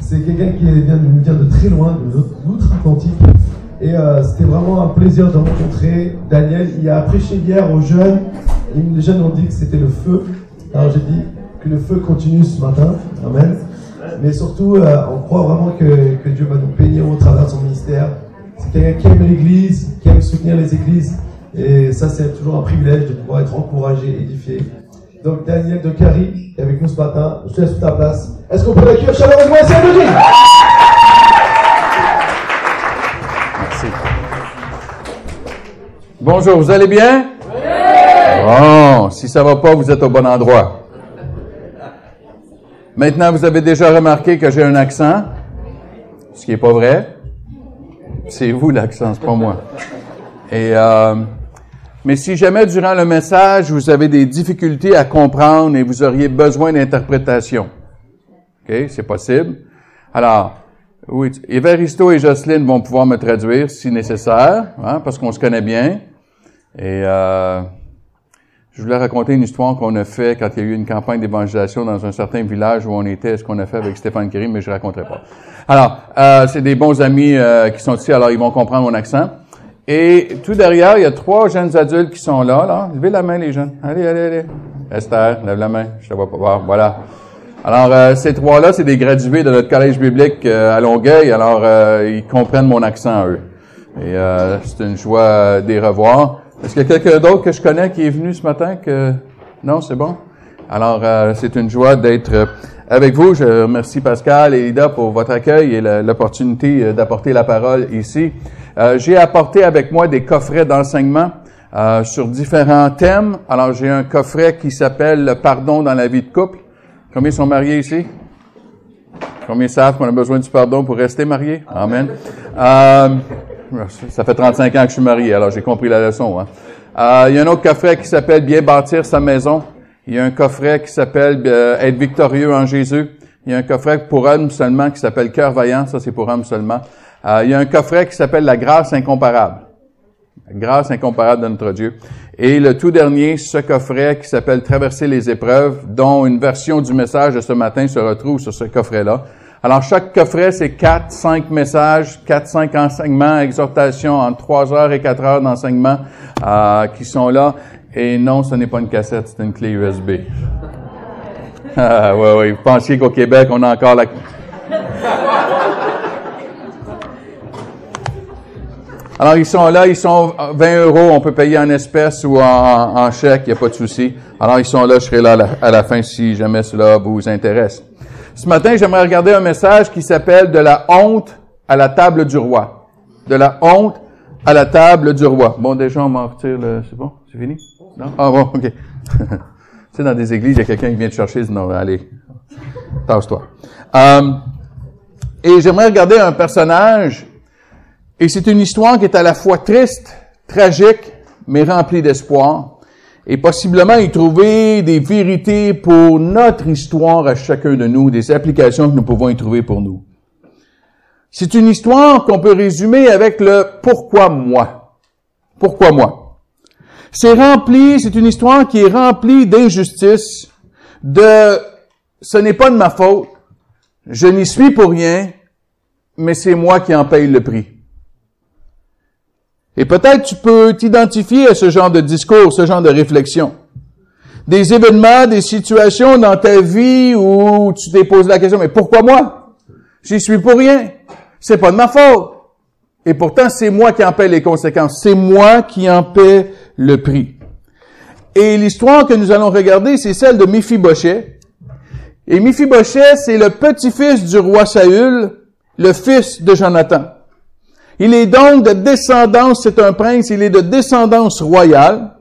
C'est- quelqu'un qui vient de nous dire de très loin, de l'outre-Atlantique. Et euh, c'était vraiment un plaisir de rencontrer Daniel. Il a prêché hier aux jeunes. Les jeunes ont dit que c'était le feu. Alors j'ai dit que le feu continue ce matin. Amen. Mais surtout, euh, on croit vraiment que, que Dieu va nous bénir au travers de son ministère. C'est quelqu'un qui aime l'Église, qui aime soutenir les églises. Et ça, c'est toujours un privilège de pouvoir être encouragé, édifié. Donc Daniel de Cari est avec nous ce matin. Je te laisse toute ta place. Est-ce qu'on peut l'accueillir chaleureusement ici à Belgique Merci. Bonjour, vous allez bien? Bon, si ça va pas, vous êtes au bon endroit. Maintenant, vous avez déjà remarqué que j'ai un accent, ce qui est pas vrai. C'est vous l'accent, c'est pas moi. Et euh, mais si jamais durant le message vous avez des difficultés à comprendre et vous auriez besoin d'interprétation, ok, c'est possible. Alors, oui, Evaristo et Jocelyne vont pouvoir me traduire si nécessaire, hein, parce qu'on se connaît bien. Et euh, je voulais raconter une histoire qu'on a fait quand il y a eu une campagne d'évangélisation dans un certain village où on était, ce qu'on a fait avec Stéphane Kéry, mais je raconterai pas. Alors, euh, c'est des bons amis euh, qui sont ici, alors ils vont comprendre mon accent. Et tout derrière, il y a trois jeunes adultes qui sont là. là. Levez la main, les jeunes. Allez, allez, allez. Esther, lève la main. Je te vois pas voir. Voilà. Alors, euh, ces trois-là, c'est des gradués de notre collège biblique euh, à Longueuil. Alors, euh, ils comprennent mon accent, eux. Et euh, c'est une joie euh, de les revoir. Est-ce qu'il y a quelqu'un d'autre que je connais qui est venu ce matin? que Non, c'est bon? Alors, euh, c'est une joie d'être avec vous. Je remercie Pascal et Lida pour votre accueil et l'opportunité d'apporter la parole ici. Euh, j'ai apporté avec moi des coffrets d'enseignement euh, sur différents thèmes. Alors, j'ai un coffret qui s'appelle Le pardon dans la vie de couple. Combien sont mariés ici? Combien savent qu'on a besoin du pardon pour rester marié? Amen. Euh, ça fait 35 ans que je suis marié, alors j'ai compris la leçon. Hein. Euh, il y a un autre coffret qui s'appelle Bien bâtir sa maison. Il y a un coffret qui s'appelle euh, Être victorieux en Jésus. Il y a un coffret pour hommes seulement qui s'appelle Cœur vaillant. Ça, c'est pour hommes seulement. Euh, il y a un coffret qui s'appelle La grâce incomparable. La grâce incomparable de notre Dieu. Et le tout dernier, ce coffret qui s'appelle Traverser les épreuves, dont une version du message de ce matin se retrouve sur ce coffret-là. Alors, chaque coffret, c'est quatre, cinq messages, quatre, cinq enseignements, exhortations en trois heures et quatre heures d'enseignement euh, qui sont là. Et non, ce n'est pas une cassette, c'est une clé USB. Ah, ouais, ouais. Vous pensiez qu'au Québec, on a encore la... Alors, ils sont là, ils sont 20 euros, on peut payer en espèces ou en, chèque, il n'y a pas de souci. Alors, ils sont là, je serai là à la, fin si jamais cela vous intéresse. Ce matin, j'aimerais regarder un message qui s'appelle De la honte à la table du roi. De la honte à la table du roi. Bon, déjà, on m'en retire le... C'est bon? C'est fini? Non? Ah bon, OK. tu sais, dans des églises, il y a quelqu'un qui vient te chercher, il non, allez, tasse-toi. Euh, et j'aimerais regarder un personnage et c'est une histoire qui est à la fois triste, tragique, mais remplie d'espoir. Et possiblement y trouver des vérités pour notre histoire à chacun de nous, des applications que nous pouvons y trouver pour nous. C'est une histoire qu'on peut résumer avec le pourquoi moi. Pourquoi moi? C'est rempli, c'est une histoire qui est remplie d'injustice, de ce n'est pas de ma faute, je n'y suis pour rien, mais c'est moi qui en paye le prix. Et peut-être tu peux t'identifier à ce genre de discours, ce genre de réflexion. Des événements, des situations dans ta vie où tu t'es posé la question, mais pourquoi moi? J'y suis pour rien. C'est pas de ma faute. Et pourtant, c'est moi qui en paie les conséquences. C'est moi qui en paie le prix. Et l'histoire que nous allons regarder, c'est celle de Méphibosheth. Et Méphibosheth, c'est le petit-fils du roi Saül, le fils de Jonathan. Il est donc de descendance, c'est un prince, il est de descendance royale.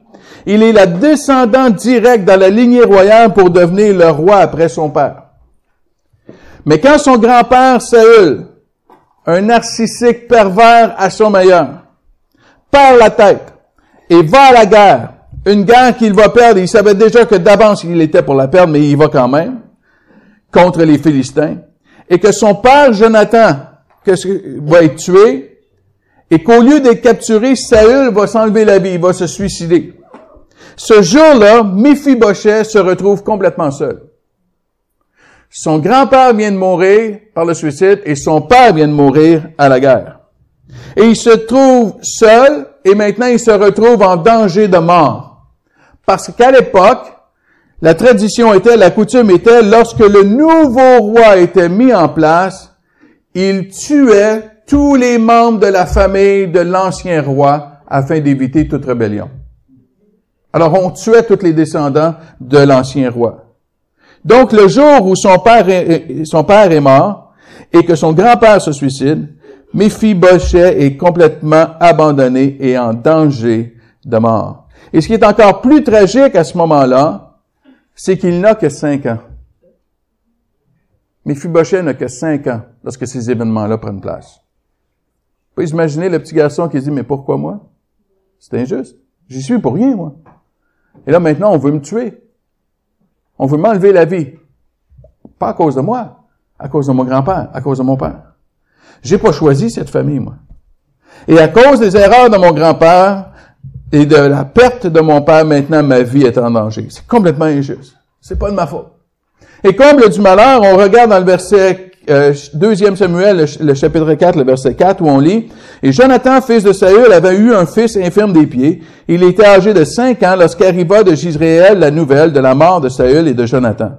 Il est la descendant direct dans la lignée royale pour devenir le roi après son père. Mais quand son grand-père Saül, un narcissique pervers à son meilleur, perd la tête et va à la guerre, une guerre qu'il va perdre, il savait déjà que d'avance il était pour la perdre, mais il va quand même, contre les Philistins, et que son père Jonathan que, va être tué, et qu'au lieu d'être capturé, Saül va s'enlever la vie, il va se suicider. Ce jour-là, Méphibosheth se retrouve complètement seul. son grand-père vient de mourir par le suicide et son père vient de mourir à la guerre. Et il se trouve seul et maintenant il se retrouve en danger de mort. Parce qu'à l'époque, la tradition était, la coutume était, lorsque le nouveau roi était mis en place, il tuait tous les membres de la famille de l'ancien roi afin d'éviter toute rébellion. Alors on tuait tous les descendants de l'ancien roi. Donc le jour où son père est, mort et que son grand-père se suicide, Méphi-Bochet est complètement abandonné et en danger de mort. Et ce qui est encore plus tragique à ce moment-là, c'est qu'il n'a que cinq ans. Méphi-Bochet n'a que cinq ans lorsque ces événements-là prennent place. Vous pouvez imaginer le petit garçon qui dit, mais pourquoi moi? C'est injuste. J'y suis pour rien, moi. Et là, maintenant, on veut me tuer. On veut m'enlever la vie. Pas à cause de moi, à cause de mon grand-père, à cause de mon père. J'ai pas choisi cette famille, moi. Et à cause des erreurs de mon grand-père et de la perte de mon père, maintenant, ma vie est en danger. C'est complètement injuste. C'est pas de ma faute. Et comble du malheur, on regarde dans le verset euh, 2 Samuel, le, chapitre 4, le verset 4, où on lit, « Et Jonathan, fils de Saül, avait eu un fils infirme des pieds. Il était âgé de cinq ans lorsqu'arriva de Gisraël la nouvelle de la mort de Saül et de Jonathan.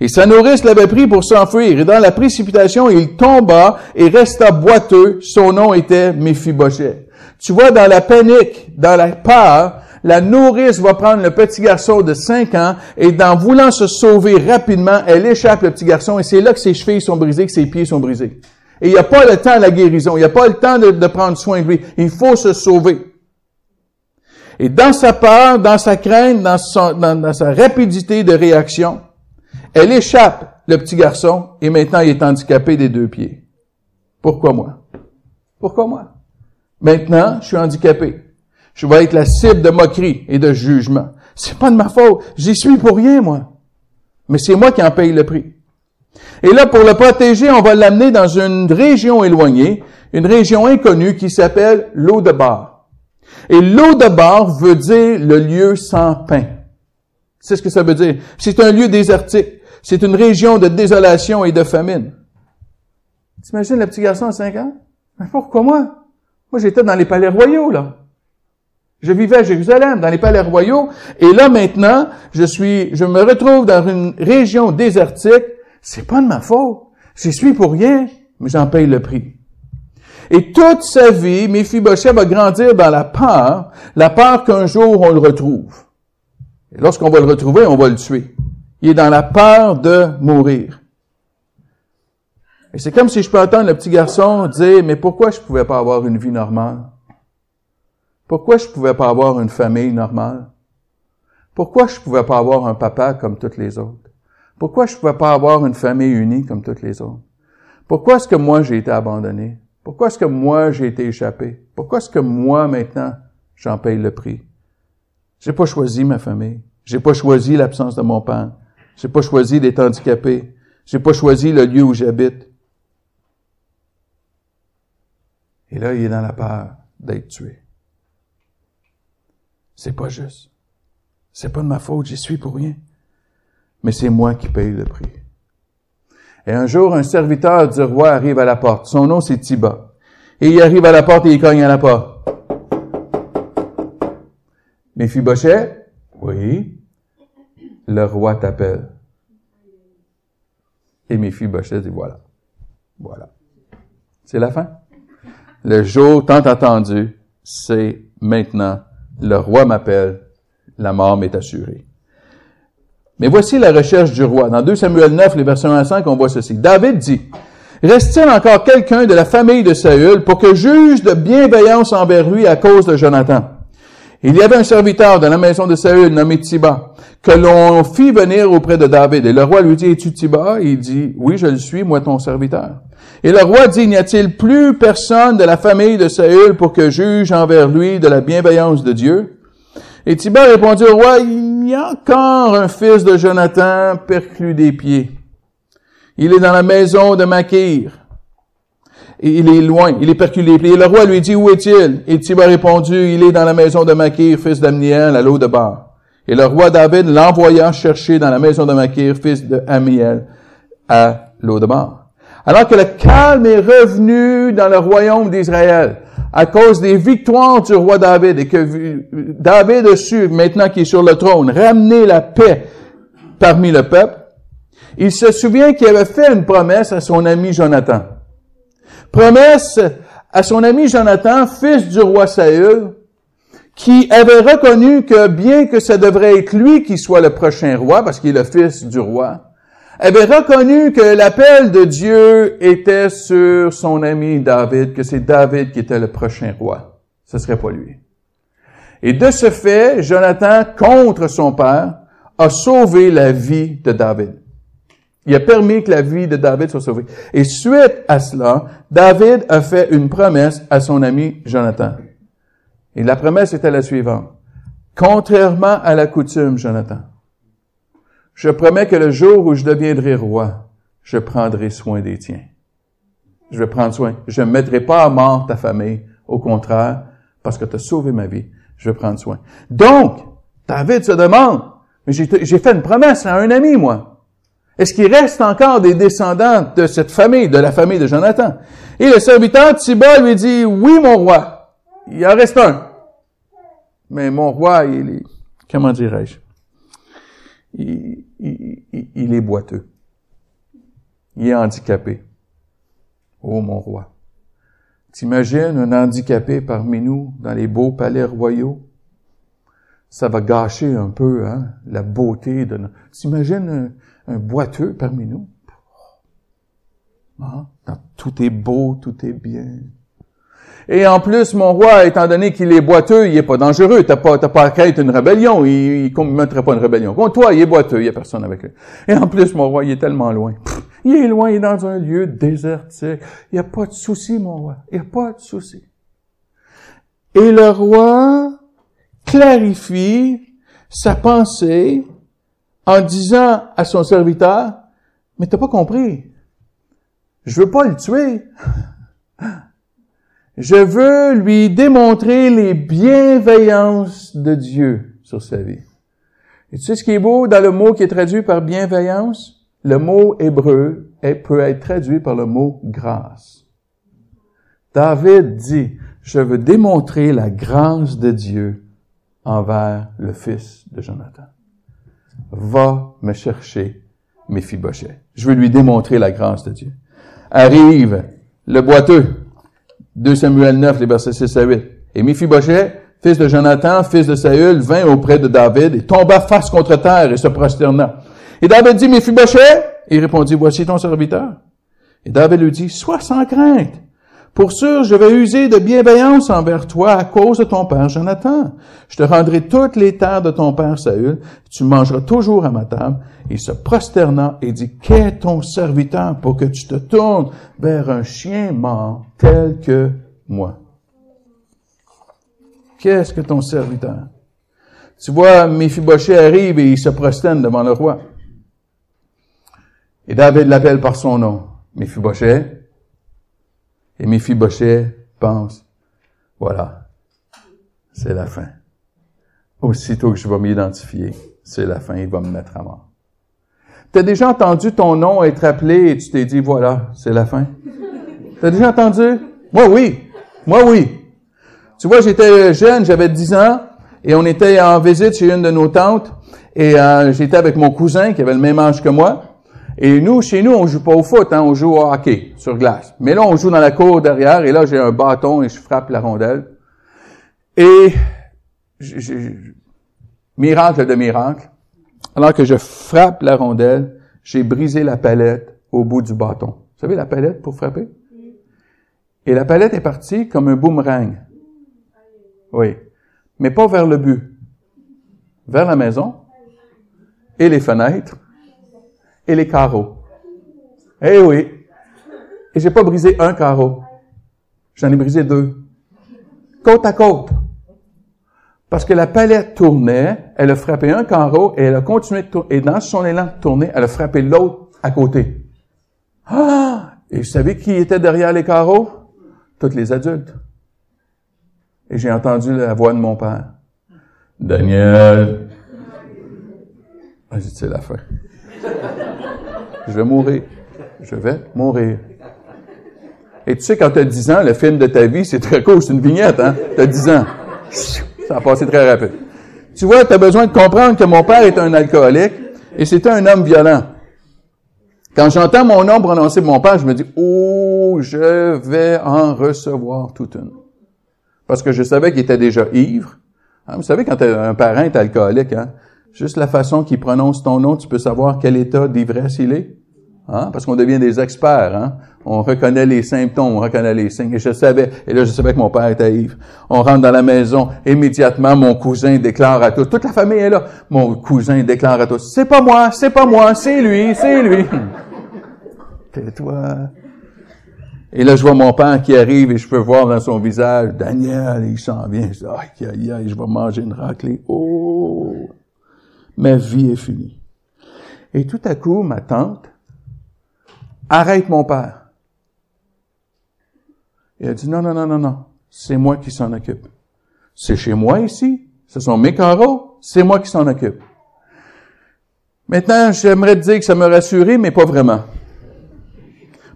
Et sa nourrice l'avait pris pour s'enfuir, et dans la précipitation, il tomba et resta boiteux. Son nom était Méphibosheth. Tu vois, dans la panique, dans la peur, la nourrice va prendre le petit garçon de 5 ans et dans voulant se sauver rapidement, elle échappe le petit garçon et c'est là que ses chevilles sont brisées, que ses pieds sont brisés. Et il n'y a pas le temps de la guérison, il n'y a pas le temps de, prendre soin de lui. Il faut se sauver. Et dans sa peur, dans sa crainte, dans sa rapidité de réaction, elle échappe le petit garçon et maintenant il est handicapé des deux pieds. Pourquoi moi? Pourquoi moi? Maintenant, je suis handicapé. Je vais être la cible de moquerie et de jugement. C'est pas de ma faute. J'y suis pour rien, moi. Mais c'est moi qui en paye le prix. Et là, pour le protéger, on va l'amener dans une région éloignée, une région inconnue qui s'appelle l'eau de bar. Et l'eau de bar veut dire le lieu sans pain. C'est ce que ça veut dire. C'est un lieu désertique. C'est une région de désolation et de famine. T'imagines le petit garçon à 5 ans? Mais pourquoi moi? Moi, j'étais dans les palais royaux, là. Je vivais à Jérusalem, dans les palais royaux, et là maintenant, je suis, je me retrouve dans une région désertique. C'est pas de ma faute. J'y suis pour rien, mais j'en paye le prix. Et toute sa vie, Méphibosheth va grandir dans la peur, la peur qu'un jour on le retrouve. Et lorsqu'on va le retrouver, on va le tuer. Il est dans la peur de mourir. Et c'est comme si je peux entendre le petit garçon dire, mais pourquoi je pouvais pas avoir une vie normale? Pourquoi je pouvais pas avoir une famille normale? Pourquoi je pouvais pas avoir un papa comme toutes les autres? Pourquoi je pouvais pas avoir une famille unie comme toutes les autres? Pourquoi est-ce que moi j'ai été abandonné? Pourquoi est-ce que moi j'ai été échappé? Pourquoi est-ce que moi maintenant j'en paye le prix? J'ai pas choisi ma famille. J'ai pas choisi l'absence de mon père. J'ai pas choisi d'être handicapé. J'ai pas choisi le lieu où j'habite. Et là, il est dans la peur d'être tué. C'est pas juste. C'est pas de ma faute, j'y suis pour rien. Mais c'est moi qui paye le prix. Et un jour, un serviteur du roi arrive à la porte. Son nom, c'est Tiba. Et il arrive à la porte et il cogne à la porte. Méphibosheth? Oui. Le roi t'appelle. Et Méphibosheth dit voilà. Voilà. C'est la fin. Le jour tant attendu, c'est maintenant le roi m'appelle, la mort m'est assurée. Mais voici la recherche du roi. Dans 2 Samuel 9, les versets 1 à 5, on voit ceci. David dit, Reste-t-il encore quelqu'un de la famille de Saül pour que juge de bienveillance envers lui à cause de Jonathan? Il y avait un serviteur de la maison de Saül nommé Tiba, que l'on fit venir auprès de David. Et le roi lui dit, es-tu Tiba? il dit, oui, je le suis, moi ton serviteur. Et le roi dit, n'y a-t-il plus personne de la famille de Saül pour que juge envers lui de la bienveillance de Dieu? Et Thibaut répondit au roi, il y a encore un fils de Jonathan perclus des pieds. Il est dans la maison de Makir. Et il est loin, il est perculé des pieds. Et le roi lui dit, où est-il? Et Thibaut a répondu, il est dans la maison de Makir, fils d'Amniel, à l'eau de Bar. Et le roi David l'envoya chercher dans la maison de Makir, fils de Amiel, à l'eau de mort. Alors que le calme est revenu dans le royaume d'Israël à cause des victoires du roi David et que David a su, maintenant qu'il est sur le trône, ramener la paix parmi le peuple, il se souvient qu'il avait fait une promesse à son ami Jonathan. Promesse à son ami Jonathan, fils du roi Saül, qui avait reconnu que bien que ça devrait être lui qui soit le prochain roi, parce qu'il est le fils du roi, avait reconnu que l'appel de Dieu était sur son ami David, que c'est David qui était le prochain roi. Ce serait pas lui. Et de ce fait, Jonathan, contre son père, a sauvé la vie de David. Il a permis que la vie de David soit sauvée. Et suite à cela, David a fait une promesse à son ami Jonathan. Et la promesse était la suivante. Contrairement à la coutume, Jonathan, je promets que le jour où je deviendrai roi, je prendrai soin des tiens. Je vais prendre soin. Je ne mettrai pas à mort ta famille. Au contraire, parce que tu as sauvé ma vie, je vais prendre soin. Donc, David se demande, mais j'ai fait une promesse à un ami, moi. Est-ce qu'il reste encore des descendants de cette famille, de la famille de Jonathan? Et le serviteur Thibault lui dit, oui, mon roi, il en reste un. Mais mon roi, il est, comment dirais-je? Il, est boiteux. Il est handicapé. Oh, mon roi. T'imagines un handicapé parmi nous dans les beaux palais royaux? Ça va gâcher un peu hein, la beauté de notre... T'imagines un boiteux parmi nous? Ah, tout est beau, tout est bien. Et en plus, mon roi, étant donné qu'il est boiteux, il est pas dangereux. T'as pas, t'as pas à craindre une rébellion. Il, ne mettrait pas une rébellion. Contre toi, il est boiteux. Il y a personne avec lui. Et en plus, mon roi, il est tellement loin. il est loin, il est dans un lieu désertique. Il n'y a pas de souci, mon roi. Il n'y a pas de souci. Et le roi clarifie sa pensée en disant à son serviteur, mais t'as pas compris. Je veux pas le tuer. Je veux lui démontrer les bienveillances de Dieu sur sa vie. Et tu sais ce qui est beau dans le mot qui est traduit par bienveillance? Le mot hébreu peut être traduit par le mot grâce. David dit, je veux démontrer la grâce de Dieu envers le fils de Jonathan va me chercher Méphibosheth. Je veux lui démontrer la grâce de Dieu. Arrive le boiteux. 2 Samuel 9, les versets 6 à 8. Et Méphibosheth, fils de Jonathan, fils de Saül, vint auprès de David et tomba face contre terre et se prosterna. Et David dit, Méphibosheth, il répondit, voici ton serviteur. Et David lui dit, sois sans crainte. Pour sûr, je vais user de bienveillance envers toi à cause de ton père Jonathan. Je te rendrai toutes les terres de ton père Saül. Tu mangeras toujours à ma table. Il se prosterna et dit, qu'est ton serviteur pour que tu te tournes vers un chien mort tel que moi? Qu'est-ce que ton serviteur? Tu vois, Méphibosheth arrive et il se prosterne devant le roi. Et David l'appelle par son nom. Méphibosheth, et Méphibosheth pense, voilà, c'est la fin. Aussitôt que je vais m'identifier, c'est la fin, il va me mettre à mort. T'as déjà entendu ton nom être appelé et tu t'es dit, voilà, c'est la fin? T'as déjà entendu? Moi, oui. Moi, oui. Tu vois, j'étais jeune, j'avais 10 ans, et on était en visite chez une de nos tantes, et euh, j'étais avec mon cousin qui avait le même âge que moi. Et nous, chez nous, on joue pas au foot, hein, on joue au hockey sur glace. Mais là, on joue dans la cour derrière, et là, j'ai un bâton et je frappe la rondelle. Et miracle de miracle, alors que je frappe la rondelle, j'ai brisé la palette au bout du bâton. Vous savez la palette pour frapper? Et la palette est partie comme un boomerang. Oui. Mais pas vers le but. Vers la maison et les fenêtres et les carreaux. Eh oui. Et j'ai pas brisé un carreau. J'en ai brisé deux. Côte à côte. Parce que la palette tournait, elle a frappé un carreau et elle a continué de tourner. Et dans son élan de tourner, elle a frappé l'autre à côté. Ah! Et vous savez qui était derrière les carreaux? Toutes les adultes. Et j'ai entendu la voix de mon père. Daniel. Ah, j'ai dit, c'est la fin. Je vais mourir. Je vais mourir. Et tu sais, quand tu as 10 ans, le film de ta vie, c'est très court, c'est une vignette, hein? Tu as 10 ans. Ça a passé très rapide. Tu vois, tu as besoin de comprendre que mon père est un alcoolique et c'était un homme violent. Quand j'entends mon nom prononcer mon père, je me dis, oh, je vais en recevoir toute une. Parce que je savais qu'il était déjà ivre. Hein, vous savez, quand un parent est alcoolique, hein, juste la façon qu'il prononce ton nom, tu peux savoir quel état d'ivresse il est. Hein? Parce qu'on devient des experts. Hein? On reconnaît les symptômes, on reconnaît les signes. Et je savais, et là je savais que mon père était ivre. On rentre dans la maison, immédiatement mon cousin déclare à tous, toute la famille est là, mon cousin déclare à tous, c'est pas moi, c'est pas moi, c'est lui, c'est lui. Tais-toi. Et là, je vois mon père qui arrive et je peux voir dans son visage, Daniel, il s'en vient. Je dis, aïe, aïe, aïe, je vais manger une raclée. Oh! Ma vie est finie. Et tout à coup, ma tante, arrête mon père. Et elle dit, non, non, non, non, non, c'est moi qui s'en occupe. C'est chez moi ici, ce sont mes carreaux, c'est moi qui s'en occupe. Maintenant, j'aimerais te dire que ça me rassurait, mais pas vraiment.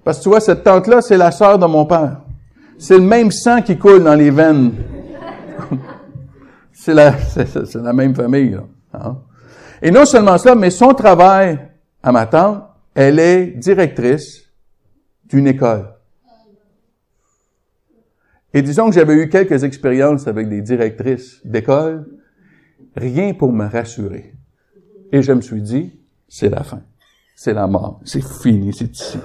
Parce que tu vois, cette tante-là, c'est la sœur de mon père. C'est le même sang qui coule dans les veines. c'est la, la même famille. Là. Hein. Et non seulement ça, mais son travail à ma tante, elle est directrice d'une école. Et disons que j'avais eu quelques expériences avec des directrices d'école, rien pour me rassurer. Et je me suis dit, c'est la fin. C'est la mort. C'est fini, c'est ici.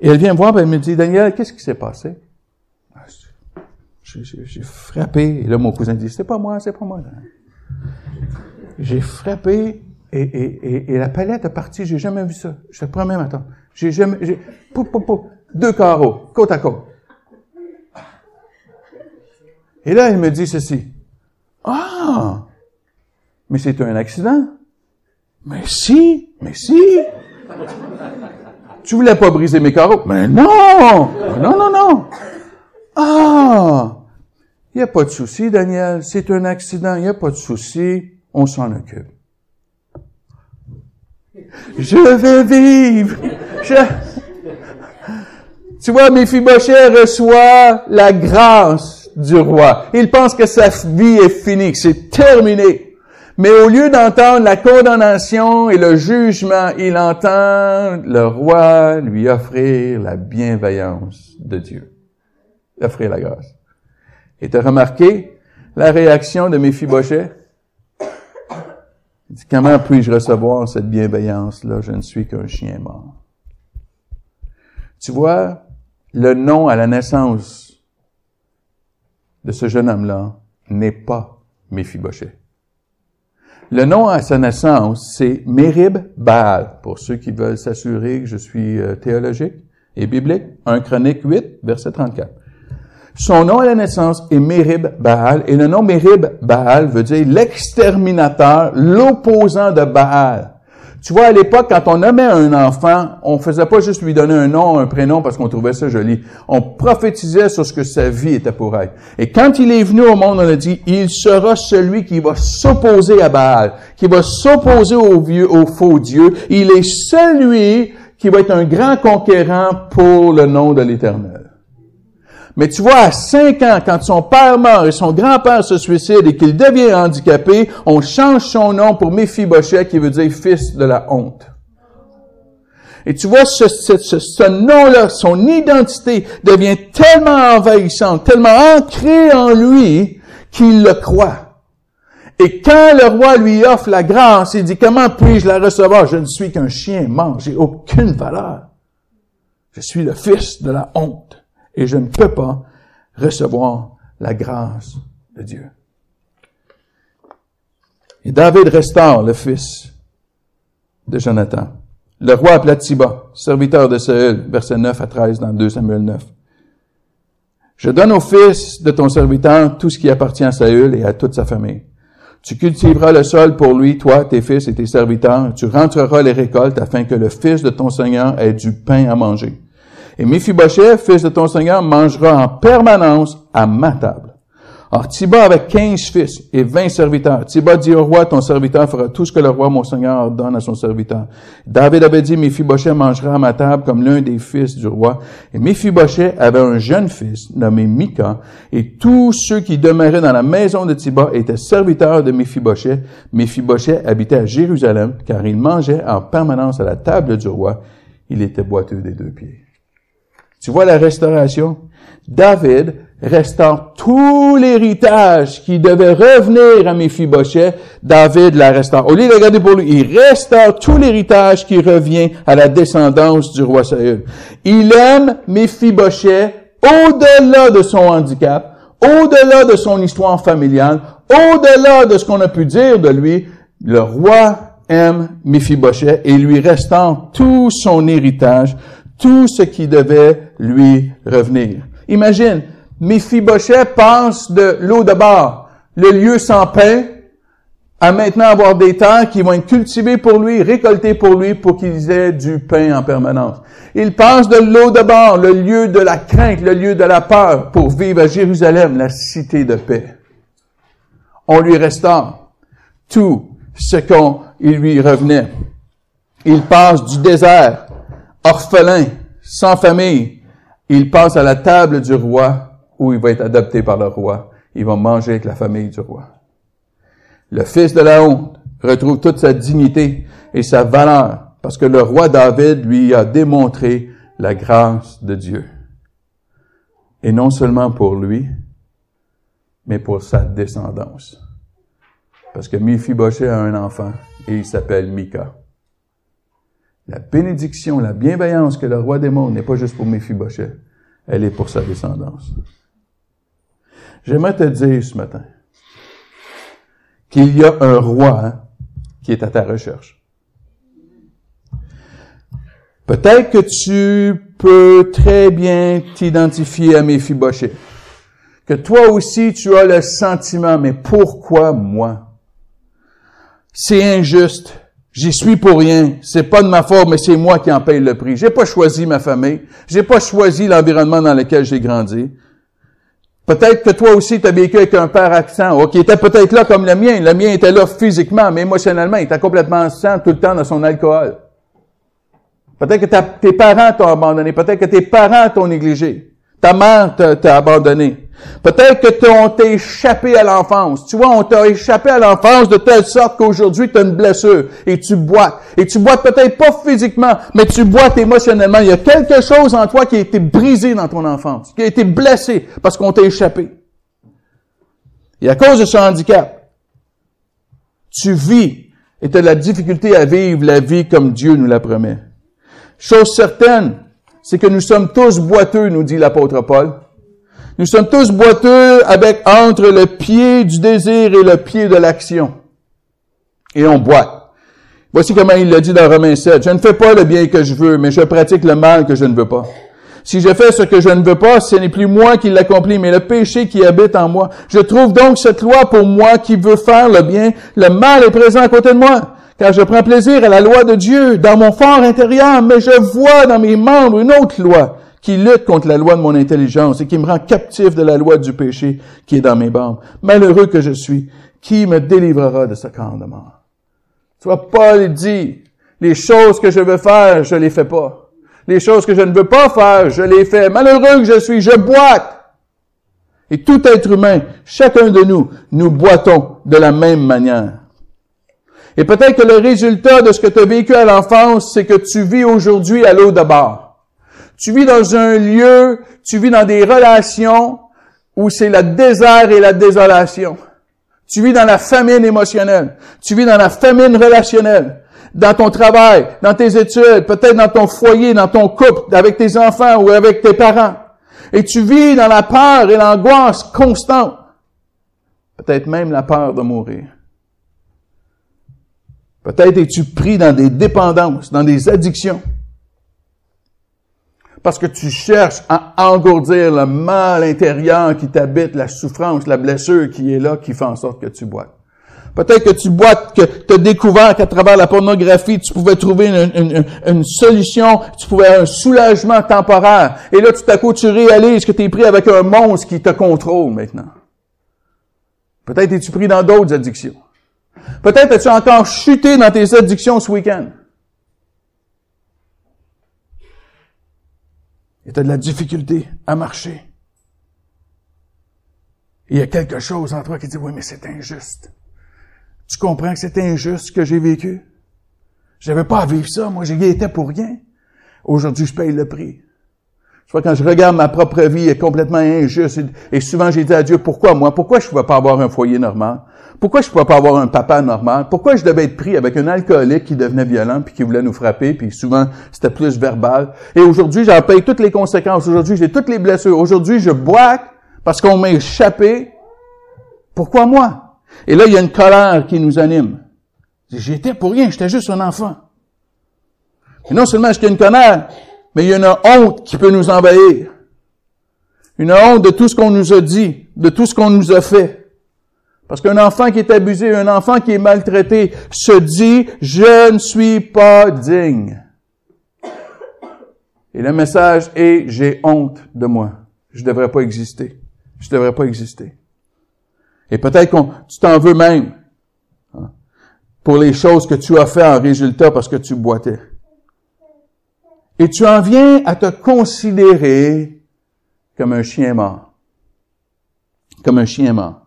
Et elle vient me voir, elle me dit, Daniel, qu'est-ce qui s'est passé? Ah, j'ai frappé. Et là, mon cousin dit, c'est pas moi, c'est pas moi. J'ai frappé et, et, et, la palette est partie, j'ai jamais vu ça. Je te promets maintenant. J'ai jamais, j'ai, pou, pou, pou, deux carreaux, côte à côte. Et là, il me dit ceci. Ah! Mais c'est un accident. Mais si, mais si. Tu voulais pas briser mes carreaux? Mais non! Non, non, non. Ah! Il n'y a pas de souci, Daniel. C'est un accident. Il n'y a pas de souci. On s'en occupe. Je veux vivre. Tu vois, Méphibochet reçoit la grâce du roi. Il pense que sa vie est finie, que c'est terminé. Mais au lieu d'entendre la condamnation et le jugement, il entend le roi lui offrir la bienveillance de Dieu. Offrir la grâce. Et as remarqué la réaction de Comment puis-je recevoir cette bienveillance-là? Je ne suis qu'un chien mort. Tu vois, le nom à la naissance de ce jeune homme-là n'est pas Méphibosheth. Le nom à sa naissance, c'est Mérib Baal, pour ceux qui veulent s'assurer que je suis euh, théologique et biblique. 1 Chronique 8, verset 34. Son nom à la naissance est Mérib Baal, et le nom Mérib Baal veut dire l'exterminateur, l'opposant de Baal. Tu vois, à l'époque, quand on nommait un enfant, on faisait pas juste lui donner un nom, un prénom parce qu'on trouvait ça joli. On prophétisait sur ce que sa vie était pour être. Et quand il est venu au monde, on a dit, il sera celui qui va s'opposer à Baal, qui va s'opposer au vieux, au faux Dieu. Il est celui qui va être un grand conquérant pour le nom de l'Éternel. Mais tu vois, à cinq ans, quand son père meurt et son grand-père se suicide et qu'il devient handicapé, on change son nom pour Méphibosheth, qui veut dire fils de la honte. Et tu vois, ce, ce, ce, nom-là, son identité devient tellement envahissante, tellement ancrée en lui, qu'il le croit. Et quand le roi lui offre la grâce, il dit, comment puis-je la recevoir? Je ne suis qu'un chien mort, j'ai aucune valeur. Je suis le fils de la honte et je ne peux pas recevoir la grâce de Dieu. Et David restaure le fils de Jonathan. Le roi appela Tiba, serviteur de Saül, verset 9 à 13 dans 2 Samuel 9. Je donne au fils de ton serviteur tout ce qui appartient à Saül et à toute sa famille. Tu cultiveras le sol pour lui, toi, tes fils et tes serviteurs. Tu rentreras les récoltes afin que le fils de ton Seigneur ait du pain à manger. Et Mephibosheth, fils de ton Seigneur, mangera en permanence à ma table. Or, Tiba avait quinze fils et vingt serviteurs. Tiba dit au roi, ton serviteur fera tout ce que le roi, mon seigneur, donne à son serviteur. David avait dit, Méphibosheth mangera à ma table comme l'un des fils du roi. Et Méphibosheth avait un jeune fils nommé Mika, et tous ceux qui demeuraient dans la maison de Tiba étaient serviteurs de Méphibosheth. Méphibosheth habitait à Jérusalem, car il mangeait en permanence à la table du roi. Il était boiteux des deux pieds. Tu vois la restauration? David restaure tout l'héritage qui devait revenir à Méphibosheth, David la restaure. Au lieu de regarder pour lui, il restaure tout l'héritage qui revient à la descendance du roi Saül. Il aime Méphibosheth au-delà de son handicap, au-delà de son histoire familiale, au-delà de ce qu'on a pu dire de lui, le roi aime Méphibosheth et lui restaure tout son héritage, tout ce qui devait lui revenir. Imagine, Méphibosheth passe de l'eau de bord, le lieu sans pain, à maintenant avoir des terres qui vont être cultivées pour lui, récoltées pour lui, pour qu'il ait du pain en permanence. Il passe de l'eau de bord, le lieu de la crainte, le lieu de la peur, pour vivre à Jérusalem, la cité de paix. On lui restaure tout ce qu'on lui revenait. Il passe du désert, orphelin, sans famille. Il passe à la table du roi où il va être adopté par le roi. Il va manger avec la famille du roi. Le fils de la honte retrouve toute sa dignité et sa valeur parce que le roi David lui a démontré la grâce de Dieu. Et non seulement pour lui, mais pour sa descendance. Parce que Mephibosheth a un enfant et il s'appelle Mika. La bénédiction, la bienveillance que le roi démontre n'est pas juste pour Mephibosheth, elle est pour sa descendance. J'aimerais te dire ce matin qu'il y a un roi hein, qui est à ta recherche. Peut-être que tu peux très bien t'identifier à Méphibosheth. Que toi aussi tu as le sentiment, mais pourquoi moi? C'est injuste. J'y suis pour rien. C'est pas de ma faute, mais c'est moi qui en paye le prix. J'ai pas choisi ma famille. J'ai pas choisi l'environnement dans lequel j'ai grandi. Peut-être que toi aussi, tu as vécu avec un père accent, qui était peut-être là comme le mien. Le mien était là physiquement, mais émotionnellement, il était complètement absent tout le temps dans son alcool. Peut-être que tes parents t'ont abandonné. Peut-être que tes parents t'ont négligé. Ta mère t'a abandonné. Peut-être que on t'a échappé à l'enfance. Tu vois, on t'a échappé à l'enfance de telle sorte qu'aujourd'hui tu as une blessure et tu boites. Et tu boites peut-être pas physiquement, mais tu boites émotionnellement. Il y a quelque chose en toi qui a été brisé dans ton enfance, qui a été blessé parce qu'on t'a échappé. Et à cause de ce handicap, tu vis et tu as la difficulté à vivre la vie comme Dieu nous la promet. Chose certaine, c'est que nous sommes tous boiteux, nous dit l'apôtre Paul. Nous sommes tous boiteux avec entre le pied du désir et le pied de l'action. Et on boite. Voici comment il le dit dans Romains 7. Je ne fais pas le bien que je veux, mais je pratique le mal que je ne veux pas. Si je fais ce que je ne veux pas, ce n'est plus moi qui l'accomplis, mais le péché qui habite en moi. Je trouve donc cette loi pour moi qui veut faire le bien. Le mal est présent à côté de moi car je prends plaisir à la loi de Dieu dans mon fort intérieur, mais je vois dans mes membres une autre loi qui lutte contre la loi de mon intelligence et qui me rend captif de la loi du péché qui est dans mes membres. Malheureux que je suis, qui me délivrera de ce camp de mort? Tu vois, Paul dit, les choses que je veux faire, je les fais pas. Les choses que je ne veux pas faire, je les fais. Malheureux que je suis, je boite. Et tout être humain, chacun de nous, nous boitons de la même manière. Et peut-être que le résultat de ce que tu as vécu à l'enfance, c'est que tu vis aujourd'hui à l'eau de bord. Tu vis dans un lieu, tu vis dans des relations où c'est le désert et la désolation. Tu vis dans la famine émotionnelle. Tu vis dans la famine relationnelle. Dans ton travail, dans tes études, peut-être dans ton foyer, dans ton couple, avec tes enfants ou avec tes parents. Et tu vis dans la peur et l'angoisse constante. Peut-être même la peur de mourir. Peut-être es-tu pris dans des dépendances, dans des addictions. Parce que tu cherches à engourdir le mal intérieur qui t'habite, la souffrance, la blessure qui est là, qui fait en sorte que tu boites. Peut-être que tu boites, que tu as découvert qu'à travers la pornographie, tu pouvais trouver une, solution, tu pouvais un soulagement temporaire. Et là, tout à coup, tu réalises que tu es pris avec un monstre qui te contrôle maintenant. Peut-être es-tu pris dans d'autres addictions. Peut-être as-tu encore chuté dans tes addictions ce week-end. Et tu as de la difficulté à marcher. il y a quelque chose en toi qui dit, oui, mais c'est injuste. Tu comprends que c'est injuste ce que j'ai vécu? J'avais pas à vivre ça. Moi, j'y étais pour rien. Aujourd'hui, je paye le prix. Je vois, quand je regarde ma propre vie, elle est complètement injuste. Et souvent, j'ai dit à Dieu, pourquoi moi? Pourquoi je ne pouvais pas avoir un foyer normal? Pourquoi je pouvais pas avoir un papa normal? Pourquoi je devais être pris avec un alcoolique qui devenait violent puis qui voulait nous frapper puis souvent c'était plus verbal? Et aujourd'hui, j'en paye toutes les conséquences. Aujourd'hui, j'ai toutes les blessures. Aujourd'hui, je bois parce qu'on m'a échappé. Pourquoi moi? Et là, il y a une colère qui nous anime. J'étais pour rien, j'étais juste un enfant. Et non seulement a une colère, mais il y a une honte qui peut nous envahir. Une honte de tout ce qu'on nous a dit, de tout ce qu'on nous a fait. Parce qu'un enfant qui est abusé, un enfant qui est maltraité, se dit, je ne suis pas digne. Et le message est, j'ai honte de moi. Je ne devrais pas exister. Je ne devrais pas exister. Et peut-être qu'on, tu t'en veux même hein, pour les choses que tu as fait en résultat parce que tu boitais. Et tu en viens à te considérer comme un chien mort. Comme un chien mort.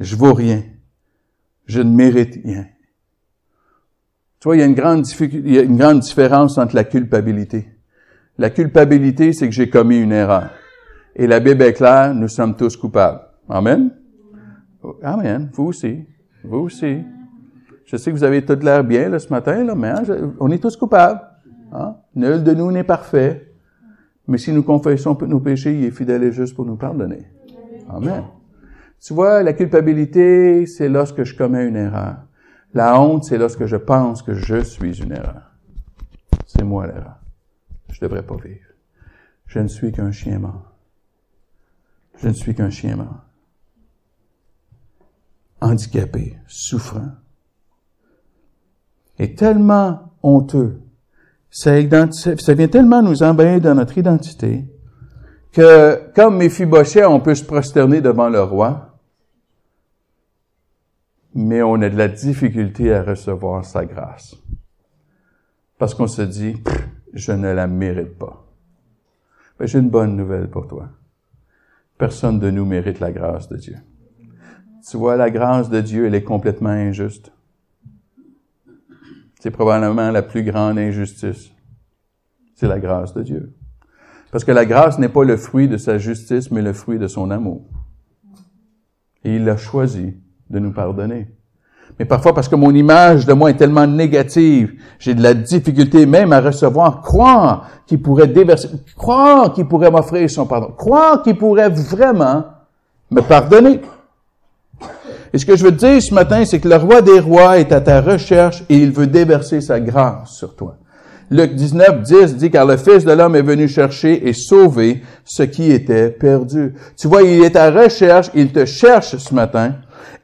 Je vaux rien. Je ne mérite rien. Tu vois, il y a une grande différence entre la culpabilité. La culpabilité, c'est que j'ai commis une erreur. Et la Bible est claire, nous sommes tous coupables. Amen? Amen. Vous aussi. Vous aussi. Je sais que vous avez tout l'air bien là, ce matin, là, mais hein, on est tous coupables. Hein? Nul de nous n'est parfait. Mais si nous confessons nos péchés, il est fidèle et juste pour nous pardonner. Amen. Tu vois, la culpabilité, c'est lorsque je commets une erreur. La honte, c'est lorsque je pense que je suis une erreur. C'est moi l'erreur. Je devrais pas vivre. Je ne suis qu'un chien mort. Je ne suis qu'un chien mort. Handicapé, souffrant, est tellement honteux. Ça, vient tellement nous envahir dans notre identité que, comme mes Méphibosheth, on peut se prosterner devant le roi, mais on a de la difficulté à recevoir sa grâce. Parce qu'on se dit, je ne la mérite pas. Mais j'ai une bonne nouvelle pour toi. Personne de nous mérite la grâce de Dieu. Tu vois, la grâce de Dieu, elle est complètement injuste. C'est probablement la plus grande injustice. C'est la grâce de Dieu. Parce que la grâce n'est pas le fruit de sa justice, mais le fruit de son amour. Et il a choisi de nous pardonner. Mais parfois, parce que mon image de moi est tellement négative, j'ai de la difficulté même à recevoir, croire qu'il pourrait déverser, croire qu'il pourrait m'offrir son pardon, croire qu'il pourrait vraiment me pardonner. Et ce que je veux te dire ce matin, c'est que le roi des rois est à ta recherche et il veut déverser sa grâce sur toi. Luc 19, 10 dit, car le Fils de l'homme est venu chercher et sauver ce qui était perdu. Tu vois, il est à recherche, il te cherche ce matin,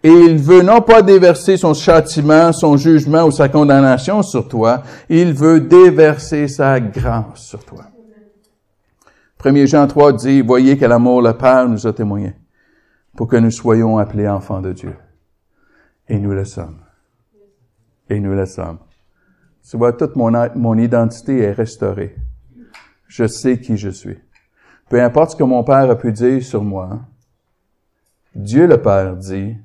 et il veut non pas déverser son châtiment, son jugement ou sa condamnation sur toi, il veut déverser sa grâce sur toi. 1 Jean 3 dit, voyez quel amour le Père nous a témoigné pour que nous soyons appelés enfants de Dieu. Et nous le sommes. Et nous le sommes. Tu vois, toute mon, mon identité est restaurée. Je sais qui je suis. Peu importe ce que mon Père a pu dire sur moi, Dieu le Père dit,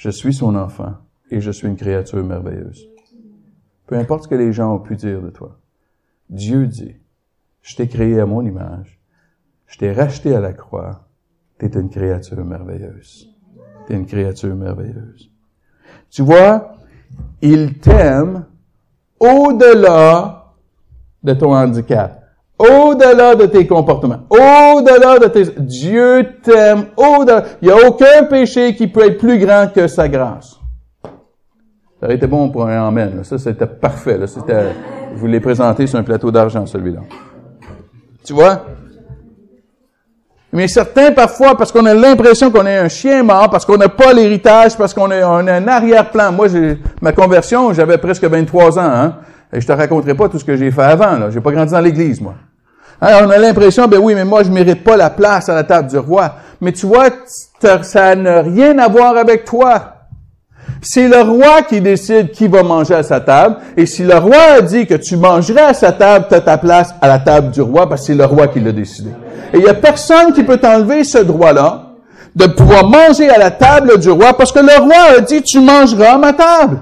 je suis son enfant et je suis une créature merveilleuse. Peu importe ce que les gens ont pu dire de toi. Dieu dit, je t'ai créé à mon image, je t'ai racheté à la croix, tu es une créature merveilleuse. Tu es une créature merveilleuse. Tu vois, il t'aime au-delà de ton handicap, au-delà de tes comportements, au-delà de tes... Dieu t'aime au-delà. Il n'y a aucun péché qui peut être plus grand que sa grâce. Ça aurait été bon pour un amen. Ça, c'était parfait. Là. C'était, je vous l'ai présenté sur un plateau d'argent, celui-là. Tu vois? Mais certains, parfois, parce qu'on a l'impression qu'on est un chien mort, parce qu'on n'a pas l'héritage, parce qu'on a, un arrière-plan. Moi, j'ai, ma conversion, j'avais presque 23 ans, hein, et je te raconterai pas tout ce que j'ai fait avant, là. J'ai pas grandi dans l'église, moi. On a l'impression, ben oui, mais moi, je mérite pas la place à la table du roi. Mais tu vois, ça n'a rien à voir avec toi. C'est le roi qui décide qui va manger à sa table. Et si le roi a dit que tu mangerais à sa table, tu as ta place à la table du roi parce que c'est le roi qui l'a décidé. Et il y a personne qui peut t'enlever ce droit-là de pouvoir manger à la table du roi parce que le roi a dit tu mangeras à ma table.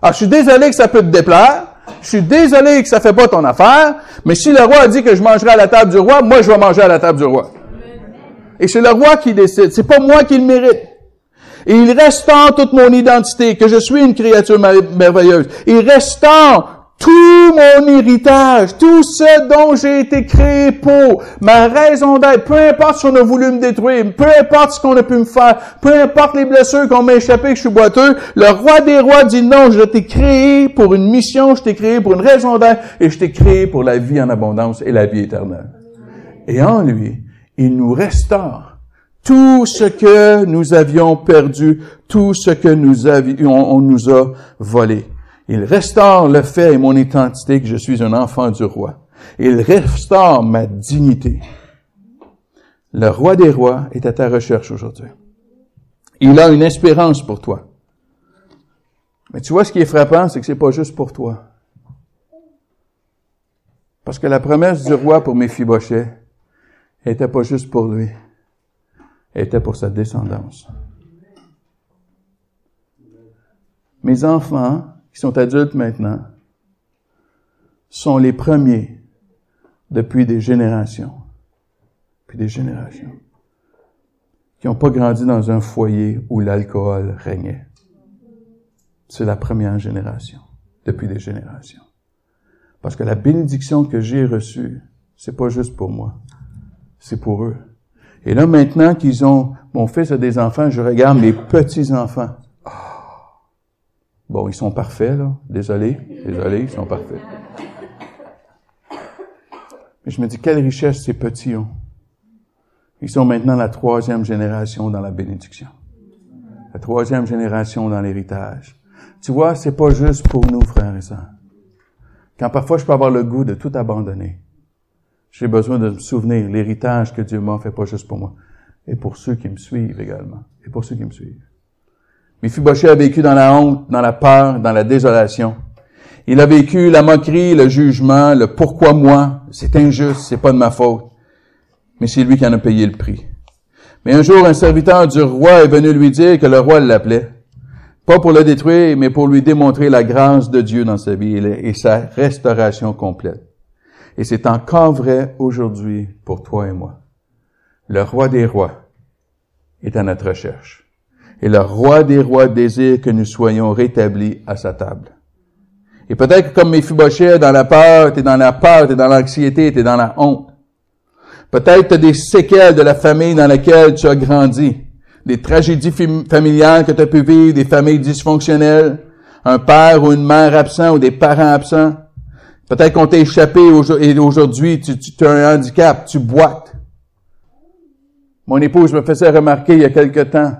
Alors, je suis désolé que ça peut te déplaire. Je suis désolé que ça fait pas ton affaire. Mais si le roi a dit que je mangerai à la table du roi, moi, je vais manger à la table du roi. Et c'est le roi qui décide. C'est pas moi qui le mérite. Et il restant toute mon identité, que je suis une créature merveilleuse. Il restant tout mon héritage, tout ce dont j'ai été créé pour, ma raison d'être, peu importe si on a voulu me détruire, peu importe ce qu'on a pu me faire, peu importe les blessures qu'on m'a échappé, que je suis boiteux, le roi des rois dit non, je t'ai créé pour une mission, je t'ai créé pour une raison d'être, et je t'ai créé pour la vie en abondance et la vie éternelle. Et en lui, il nous restaure tout ce que nous avions perdu, tout ce que nous avions, on nous a volé. Il restaure le fait et mon identité que je suis un enfant du roi. Il restaure ma dignité. Le roi des rois est à ta recherche aujourd'hui. Il a une espérance pour toi. Mais tu vois, ce qui est frappant, c'est que c'est pas juste pour toi. Parce que la promesse du roi pour Méphibochet était pas juste pour lui. Elle était pour sa descendance. Mes enfants qui sont adultes maintenant, sont les premiers depuis des générations, puis des générations, qui n'ont pas grandi dans un foyer où l'alcool régnait. C'est la première génération, depuis des générations. Parce que la bénédiction que j'ai reçue, c'est pas juste pour moi, c'est pour eux. Et là, maintenant qu'ils ont, mon fils a des enfants, je regarde mes petits-enfants. Bon, ils sont parfaits, là. Désolé, désolé, ils sont parfaits. Mais je me dis, quelle richesse ces petits ont. Ils sont maintenant la troisième génération dans la bénédiction. La troisième génération dans l'héritage. Tu vois, c'est pas juste pour nous, frères et sœurs. Quand parfois je peux avoir le goût de tout abandonner, j'ai besoin de me souvenir, l'héritage que Dieu m'a fait pas juste pour moi, et pour ceux qui me suivent également, et pour ceux qui me suivent. Mephibosheth a vécu dans la honte, dans la peur, dans la désolation. Il a vécu la moquerie, le jugement, le pourquoi moi, c'est injuste, c'est pas de ma faute. Mais c'est lui qui en a payé le prix. Mais un jour, un serviteur du roi est venu lui dire que le roi l'appelait. Pas pour le détruire, mais pour lui démontrer la grâce de Dieu dans sa vie et sa restauration complète. Et c'est encore vrai aujourd'hui pour toi et moi. Le roi des rois est à notre recherche et le roi des rois désire que nous soyons rétablis à sa table. Et peut-être que comme Mephibosheth, dans la peur, t'es dans la peur, t'es dans l'anxiété, t'es dans la honte. Peut-être t'as des séquelles de la famille dans laquelle tu as grandi, des tragédies familiales que tu as pu vivre, des familles dysfonctionnelles, un père ou une mère absent ou des parents absents. Peut-être qu'on t'a échappé et aujourd'hui tu as un handicap, tu boites. Mon épouse me faisait remarquer il y a quelque temps,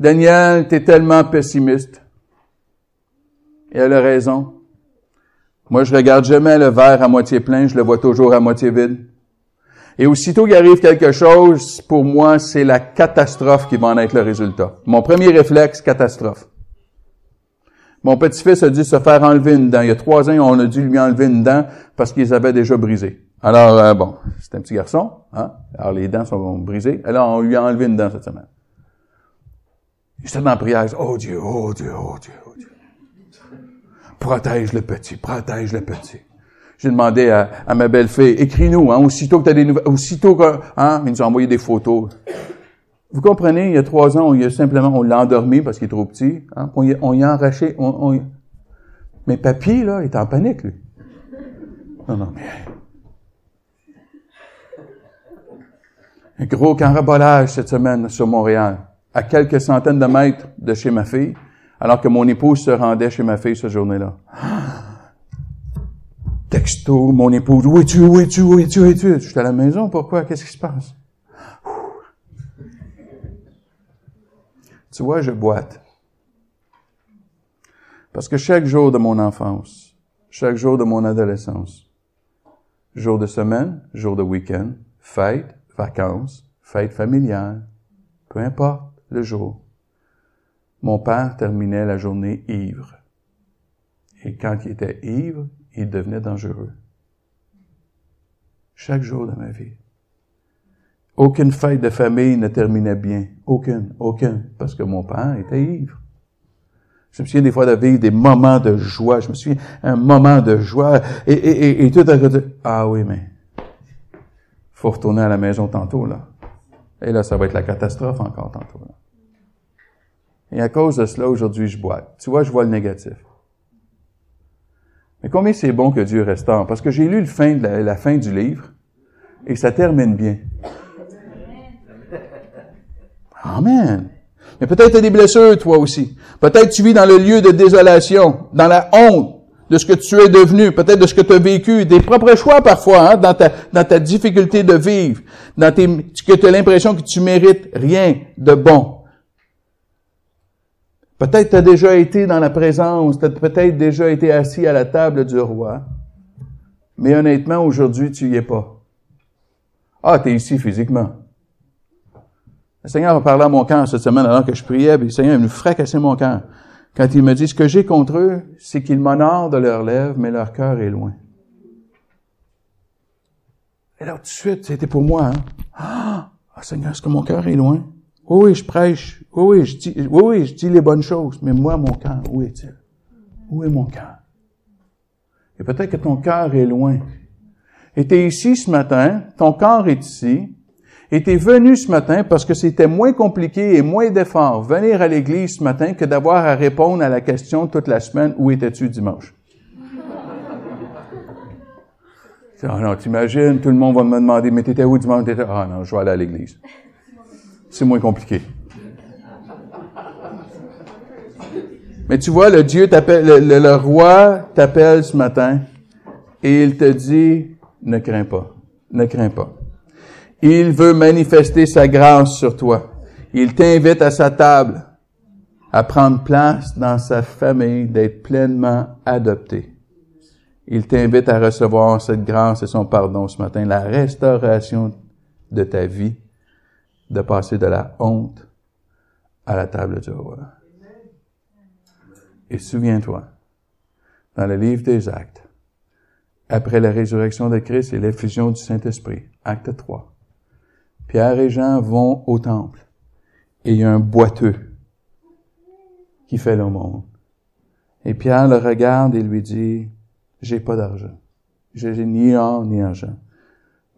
Daniel, tu es tellement pessimiste. Et elle a raison. Moi, je regarde jamais le verre à moitié plein, je le vois toujours à moitié vide. Et aussitôt qu'il arrive quelque chose, pour moi, c'est la catastrophe qui va en être le résultat. Mon premier réflexe, catastrophe. Mon petit-fils a dû se faire enlever une dent. Il y a trois ans, on a dû lui enlever une dent parce qu'ils avaient déjà brisé. Alors, euh, bon, c'est un petit garçon, hein? Alors, les dents sont brisées. Alors, on lui a enlevé une dent cette semaine. J'étais dans la prière, oh Dieu, oh Dieu, oh Dieu, oh Dieu. Protège le petit, protège le petit. J'ai demandé à, ma belle-fille, écris-nous, hein, aussitôt que tu as des nouvelles, aussitôt que, hein, ils nous ont envoyé des photos. Vous comprenez, il y a trois ans, on y a simplement, on l'a endormi parce qu'il est trop petit, hein, on, y, on y a arraché, on, on, mais papy, là, il est en panique, lui. Non, non, mais... Un gros carabolage cette semaine sur Montréal à quelques centaines de mètres de chez ma fille, alors que mon épouse se rendait chez ma fille cette journée-là. Texto, mon épouse, où es-tu, où es-tu, où es-tu, où es-tu? Je suis à la maison, pourquoi? Qu'est-ce qui se passe? Tu vois, je boite. Parce que chaque jour de mon enfance, chaque jour de mon adolescence, jour de semaine, jour de week-end, fête, vacances, fête familiale, peu importe le jour. Mon père terminait la journée ivre. Et quand il était ivre, il devenait dangereux. Chaque jour de ma vie. Aucune fête de famille ne terminait bien. Aucune, aucune. Parce que mon père était ivre. Je me souviens des fois de vivre des moments de joie. Je me souviens un moment de joie. Et, tout à côté. Ah oui, mais faut retourner à la maison tantôt, là. Et là, ça va être la catastrophe encore tantôt. Et à cause de cela, aujourd'hui, je bois. Tu vois, je vois le négatif. Mais combien c'est bon que Dieu restaure? Parce que j'ai lu la, fin du livre et ça termine bien. Amen. Mais peut-être tu as des blessures, toi aussi. Peut-être tu vis dans le lieu de désolation, dans la honte de ce que tu es devenu, peut-être de ce que tu as vécu, des propres choix parfois, hein, dans, ta, dans ta difficulté de vivre, dans tes, que tu as l'impression que tu mérites rien de bon. Peut-être tu as déjà été dans la présence, tu as peut-être déjà été assis à la table du roi, mais honnêtement, aujourd'hui, tu y es pas. Ah, tu es ici physiquement. Le Seigneur a parlé à mon cœur cette semaine alors que je priais, puis le Seigneur est venu fracasser mon cœur. Quand il me dit, ce que j'ai contre eux, c'est qu'ils m'honorent de leurs lèvres, mais leur cœur est loin. Et là, tout de suite, c'était pour moi, hein? Ah, Seigneur, est-ce que mon cœur est loin? Oui, je prêche. Oui, je dis, oui, oui, je dis les bonnes choses. Mais moi, mon cœur, où est-il? Où est mon cœur? Et peut-être que ton cœur est loin. Et tu es ici ce matin, ton corps est ici, et tu es venu ce matin parce que c'était moins compliqué et moins d'efforts venir à l'église ce matin que d'avoir à répondre à la question toute la semaine, où étais-tu dimanche? Ah non, t'imagines, tout le monde va me demander, mais t'étais où dimanche? Ah non, je vais aller à l'église c'est moins compliqué. Mais tu vois, le Dieu t'appelle, le, roi t'appelle ce matin et il te dit, ne crains pas, ne crains pas. Il veut manifester sa grâce sur toi. Il t'invite à sa table, à prendre place dans sa famille, d'être pleinement adopté. Il t'invite à recevoir cette grâce et son pardon ce matin, la restauration de ta vie de passer de la honte à la table du roi. Et souviens-toi, dans le livre des actes, après la résurrection de Christ et l'effusion du Saint-Esprit, acte 3, Pierre et Jean vont au temple et il y a un boiteux qui fait le monde. Et Pierre le regarde et lui dit, j'ai pas d'argent. J'ai ni or ni argent.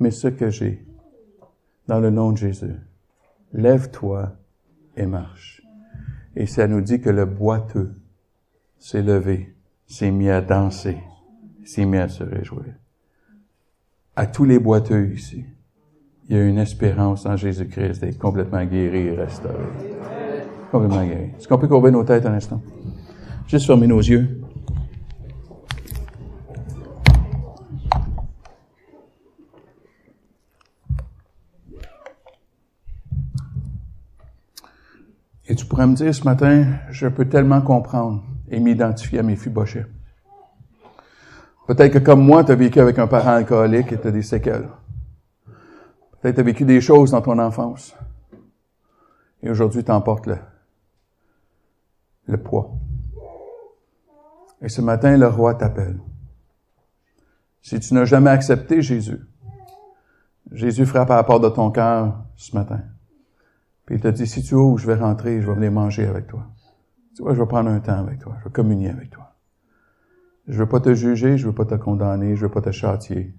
Mais ce que j'ai, dans le nom de Jésus, lève-toi et marche. Et ça nous dit que le boiteux s'est levé, s'est mis à danser, s'est mis à se réjouir. À tous les boiteux ici, il y a une espérance en Jésus-Christ d'être complètement guéri et restauré. Complètement guéri. Est-ce qu'on peut courber nos têtes un instant? Juste fermer nos yeux. Et tu pourrais me dire ce matin, je peux tellement comprendre et m'identifier à mes fibochets. Peut-être que comme moi, tu as vécu avec un parent alcoolique et tu as des séquelles. Peut-être que tu as vécu des choses dans ton enfance. Et aujourd'hui, tu emportes le, le poids. Et ce matin, le roi t'appelle. Si tu n'as jamais accepté Jésus, Jésus frappe à la porte de ton cœur ce matin. Puis il t'a dit, si tu ouvres, je vais rentrer, je vais venir manger avec toi. Tu vois, je vais prendre un temps avec toi, je vais communier avec toi. Je veux pas te juger, je veux pas te condamner, je veux pas te châtier.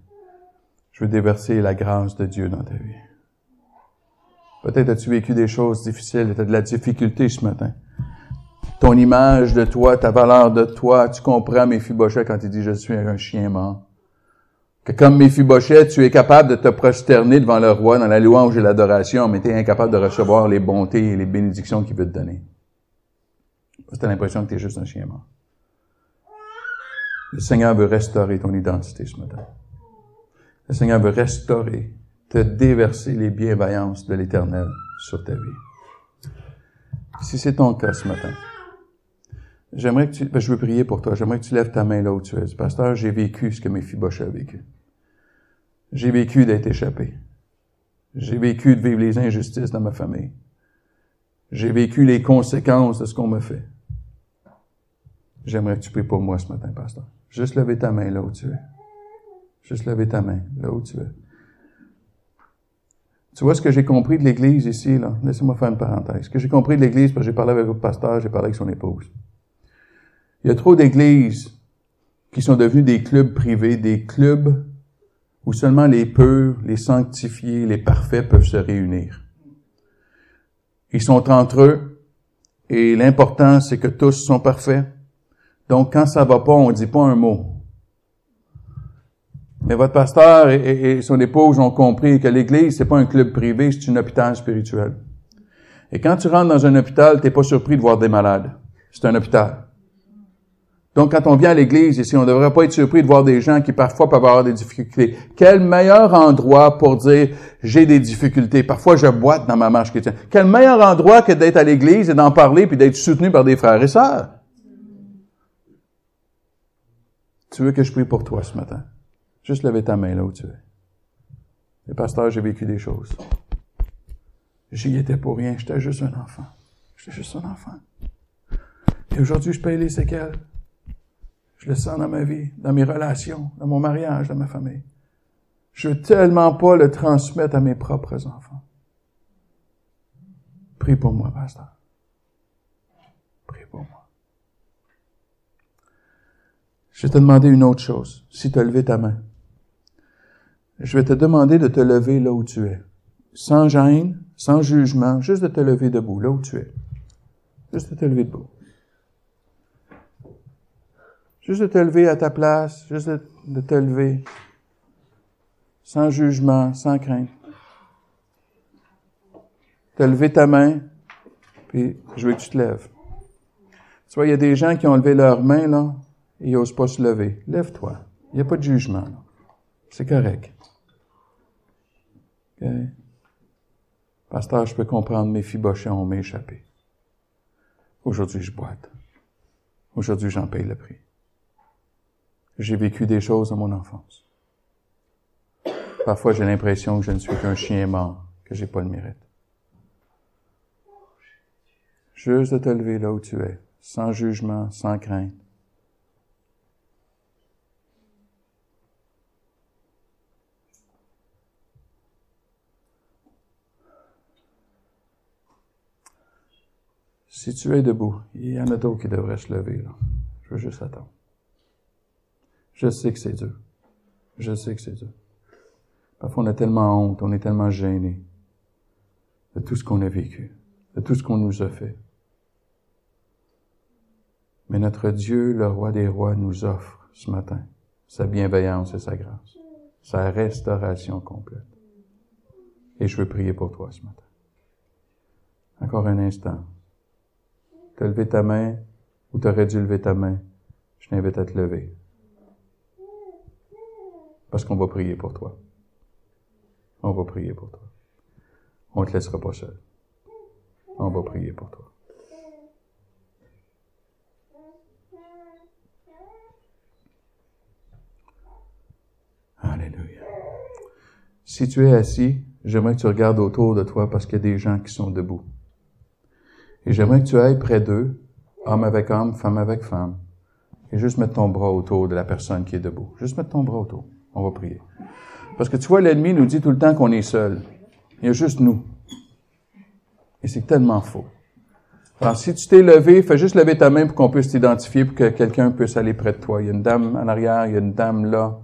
Je veux déverser la grâce de Dieu dans ta vie. Peut-être as-tu vécu des choses difficiles, tu as de la difficulté ce matin. Ton image de toi, ta valeur de toi, tu comprends mes fibochets quand il dit je suis un chien mort que comme Méphibosheth, tu es capable de te prosterner devant le roi dans la louange et l'adoration, mais tu es incapable de recevoir les bontés et les bénédictions qu'il veut te donner. Tu as l'impression que tu es juste un chien mort. Le Seigneur veut restaurer ton identité ce matin. Le Seigneur veut restaurer, te déverser les bienveillances de l'Éternel sur ta vie. Si c'est ton cas ce matin, J'aimerais que tu, ben, je veux prier pour toi. J'aimerais que tu lèves ta main là où tu es. Pasteur, j'ai vécu ce que mes fiboches ont vécu. J'ai vécu d'être échappé. J'ai vécu de vivre les injustices dans ma famille. J'ai vécu les conséquences de ce qu'on me fait. J'aimerais que tu pries pour moi ce matin, pasteur. Juste lever ta main là où tu es. Juste lever ta main là où tu es. Tu vois ce que j'ai compris de l'Église ici, là? Laissez-moi faire une parenthèse. Ce que j'ai compris de l'Église, parce que j'ai parlé avec le pasteur, j'ai parlé avec son épouse. Il y a trop d'églises qui sont devenues des clubs privés, des clubs où seulement les purs, les sanctifiés, les parfaits peuvent se réunir. Ils sont entre eux et l'important, c'est que tous sont parfaits. Donc, quand ça va pas, on dit pas un mot. Mais votre pasteur et, son épouse ont compris que l'Église, c'est pas un club privé, c'est un hôpital spirituel. Et quand tu rentres dans un hôpital, t'es pas surpris de voir des malades. C'est un hôpital. Donc, quand on vient à l'église ici, on ne devrait pas être surpris de voir des gens qui parfois peuvent avoir des difficultés. Quel meilleur endroit pour dire j'ai des difficultés? Parfois, je boite dans ma marche chrétienne. Quel meilleur endroit que d'être à l'église et d'en parler puis d'être soutenu par des frères et sœurs? Tu veux que je prie pour toi ce matin? Juste lever ta main là où tu es. Et pasteur, j'ai vécu des choses. J'y étais pour rien. J'étais juste un enfant. J'étais juste un enfant. Et aujourd'hui, je paye les séquelles. Je le sens dans ma vie, dans mes relations, dans mon mariage, dans ma famille. Je veux tellement pas le transmettre à mes propres enfants. Prie pour moi, pasteur. Prie pour moi. Je vais te demander une autre chose, si tu as levé ta main. Je vais te demander de te lever là où tu es. Sans gêne, sans jugement, juste de te lever debout, là où tu es. Juste de te lever debout. Juste de te lever à ta place, juste de, te lever, sans jugement, sans crainte. Te lever ta main, puis je veux que tu te lèves. Tu vois, il y a des gens qui ont levé leurs mains, là, et ils n'osent pas se lever. Lève-toi. Il n'y a pas de jugement, C'est correct. OK? Pasteur, je peux comprendre, mes fibochets ont m'échappé. Aujourd'hui, je boite. Aujourd'hui, j'en paye le prix. J'ai vécu des choses dans mon enfance. Parfois, j'ai l'impression que je ne suis qu'un chien mort, que j'ai pas le mérite. Juste de te lever là où tu es, sans jugement, sans crainte. Si tu es debout, il y en a d'autres qui devraient se lever, là. Je veux juste attendre. Je sais que c'est dur. Je sais que c'est dur. Parfois, on a tellement honte, on est tellement gêné de tout ce qu'on a vécu, de tout ce qu'on nous a fait. Mais notre Dieu, le roi des rois, nous offre ce matin sa bienveillance et sa grâce, sa restauration complète. Et je veux prier pour toi ce matin. Encore un instant. Tu as levé ta main ou tu aurais dû lever ta main. Je t'invite à te lever. Parce qu'on va prier pour toi. On va prier pour toi. On ne te laissera pas seul. On va prier pour toi. Alléluia. Si tu es assis, j'aimerais que tu regardes autour de toi parce qu'il y a des gens qui sont debout. Et j'aimerais que tu ailles près d'eux, homme avec homme, femme avec femme, et juste mettre ton bras autour de la personne qui est debout. Juste mettre ton bras autour. On va prier. Parce que tu vois, l'ennemi nous dit tout le temps qu'on est seul. Il y a juste nous. Et c'est tellement faux. Alors, si tu t'es levé, fais juste lever ta main pour qu'on puisse t'identifier, pour que quelqu'un puisse aller près de toi. Il y a une dame en arrière, il y a une dame là.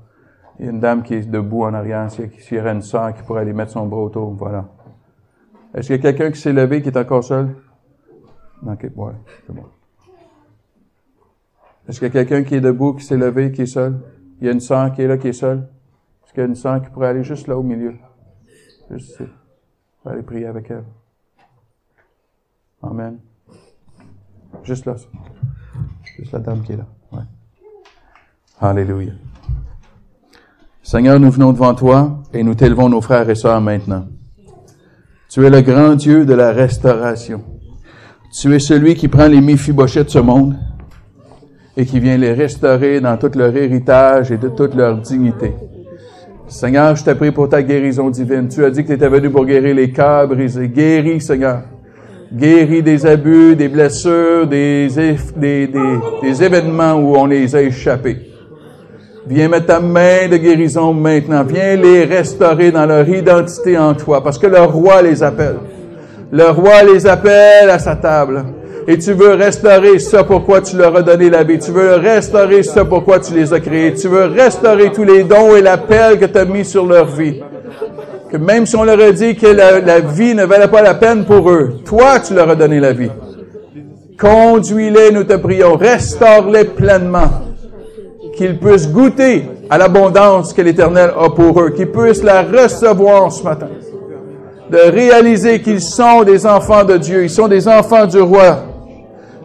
Il y a une dame qui est debout en arrière. S'il y aurait une soeur qui pourrait aller mettre son bras autour, voilà. Est-ce qu'il y a quelqu'un qui s'est levé, qui est encore seul? OK, ouais, c'est bon. Est-ce qu'il y a quelqu'un qui est debout, qui s'est levé, qui est seul? Il y a une sœur qui est là, qui est seule. Est-ce qu'il y a une sœur qui pourrait aller juste là au milieu? Juste ici. aller prier avec elle. Amen. Juste là. Juste la dame qui est là. Ouais. Alléluia. Seigneur, nous venons devant toi et nous t'élevons nos frères et sœurs maintenant. Tu es le grand Dieu de la restauration. Tu es celui qui prend les méphibochets de ce monde et qui vient les restaurer dans tout leur héritage et de toute leur dignité. Seigneur, je te prie pour ta guérison divine. Tu as dit que tu étais venu pour guérir les cœurs brisés. Guéris, Seigneur. Guéris des abus, des blessures, des, des, des, des événements où on les a échappés. Viens mettre ta main de guérison maintenant. Viens les restaurer dans leur identité en toi, parce que le roi les appelle. Le roi les appelle à sa table. Et tu veux restaurer ça pourquoi tu leur as donné la vie. Tu veux restaurer ça pourquoi tu les as créés. Tu veux restaurer tous les dons et l'appel que tu as mis sur leur vie. Que même si on leur a dit que la, la vie ne valait pas la peine pour eux, toi, tu leur as donné la vie. Conduis-les, nous te prions. Restaure-les pleinement. Qu'ils puissent goûter à l'abondance que l'Éternel a pour eux. Qu'ils puissent la recevoir ce matin. De réaliser qu'ils sont des enfants de Dieu. Ils sont des enfants du roi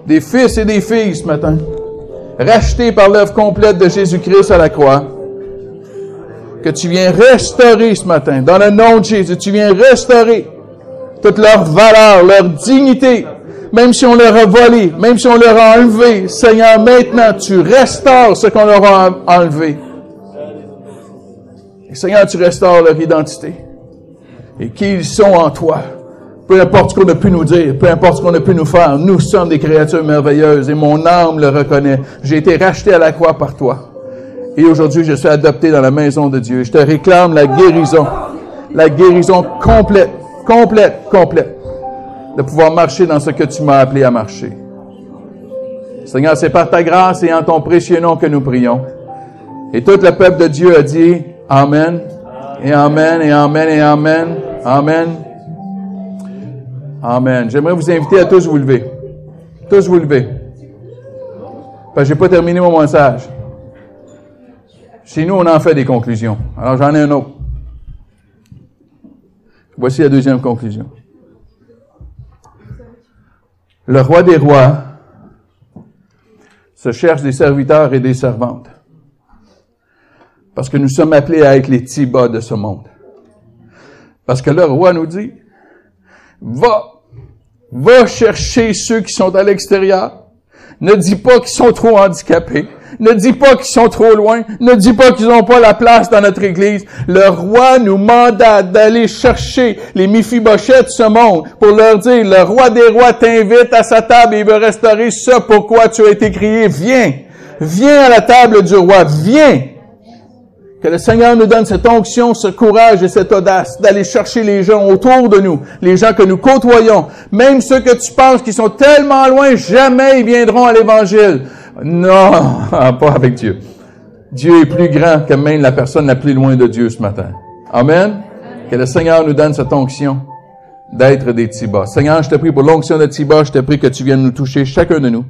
des fils et des filles ce matin, rachetés par l'œuvre complète de Jésus-Christ à la croix, que tu viens restaurer ce matin, dans le nom de Jésus, tu viens restaurer toute leur valeur, leur dignité, même si on leur a volé, même si on leur a enlevé, Seigneur, maintenant, tu restaures ce qu'on leur a enlevé. Seigneur, tu restaures leur identité et qu'ils sont en toi. Peu importe ce qu'on a pu nous dire, peu importe ce qu'on a pu nous faire, nous sommes des créatures merveilleuses et mon âme le reconnaît. J'ai été racheté à la croix par toi. Et aujourd'hui, je suis adopté dans la maison de Dieu. Je te réclame la guérison, la guérison complète, complète, complète, de pouvoir marcher dans ce que tu m'as appelé à marcher. Seigneur, c'est par ta grâce et en ton précieux nom que nous prions. Et tout le peuple de Dieu a dit Amen, et Amen, et Amen, et Amen, Amen. Amen. J'aimerais vous inviter à tous vous lever. Tous vous lever. Parce que j'ai pas terminé mon message. Chez nous, on en fait des conclusions. Alors j'en ai un autre. Voici la deuxième conclusion. Le roi des rois se cherche des serviteurs et des servantes. Parce que nous sommes appelés à être les tibas de ce monde. Parce que le roi nous dit, va Va chercher ceux qui sont à l'extérieur. Ne dis pas qu'ils sont trop handicapés. Ne dis pas qu'ils sont trop loin. Ne dis pas qu'ils n'ont pas la place dans notre église. Le roi nous mandate d'aller chercher les Mephibosheth de ce monde pour leur dire, le roi des rois t'invite à sa table et il veut restaurer ce pourquoi tu as été crié. Viens. Viens à la table du roi. Viens. Que le Seigneur nous donne cette onction, ce courage et cette audace d'aller chercher les gens autour de nous, les gens que nous côtoyons, même ceux que tu penses qui sont tellement loin, jamais ils viendront à l'Évangile. Non, pas avec Dieu. Dieu est plus grand que même la personne la plus loin de Dieu ce matin. Amen. Que le Seigneur nous donne cette onction d'être des tibas. Seigneur, je te prie pour l'onction de tibas, je te prie que tu viennes nous toucher chacun de nous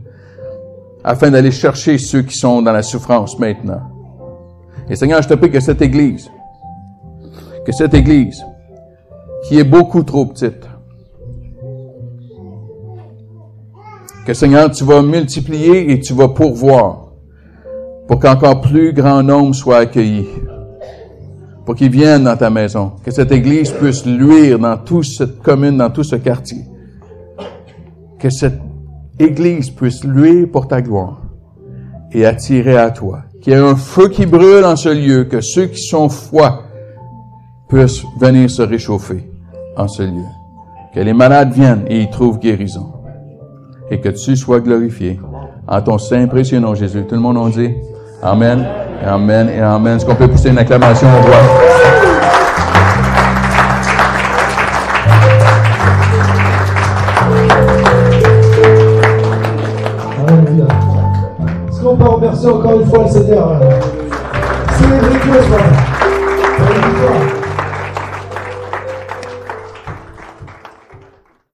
afin d'aller chercher ceux qui sont dans la souffrance maintenant. Et Seigneur, je te prie que cette Église, que cette Église, qui est beaucoup trop petite, que Seigneur, tu vas multiplier et tu vas pourvoir pour qu'encore plus grand nombre soit accueilli, pour qu'ils viennent dans ta maison, que cette Église puisse luire dans toute cette commune, dans tout ce quartier, que cette Église puisse luire pour ta gloire et attirer à toi qu'il y ait un feu qui brûle en ce lieu, que ceux qui sont froids puissent venir se réchauffer en ce lieu. Que les malades viennent et y trouvent guérison. Et que tu sois glorifié en ton saint précieux nom, Jésus. Tout le monde en dit Amen, Amen, et Amen. Est-ce qu'on peut pousser une acclamation au roi? Encore une fois le Seigneur. Célébrez Dieu ce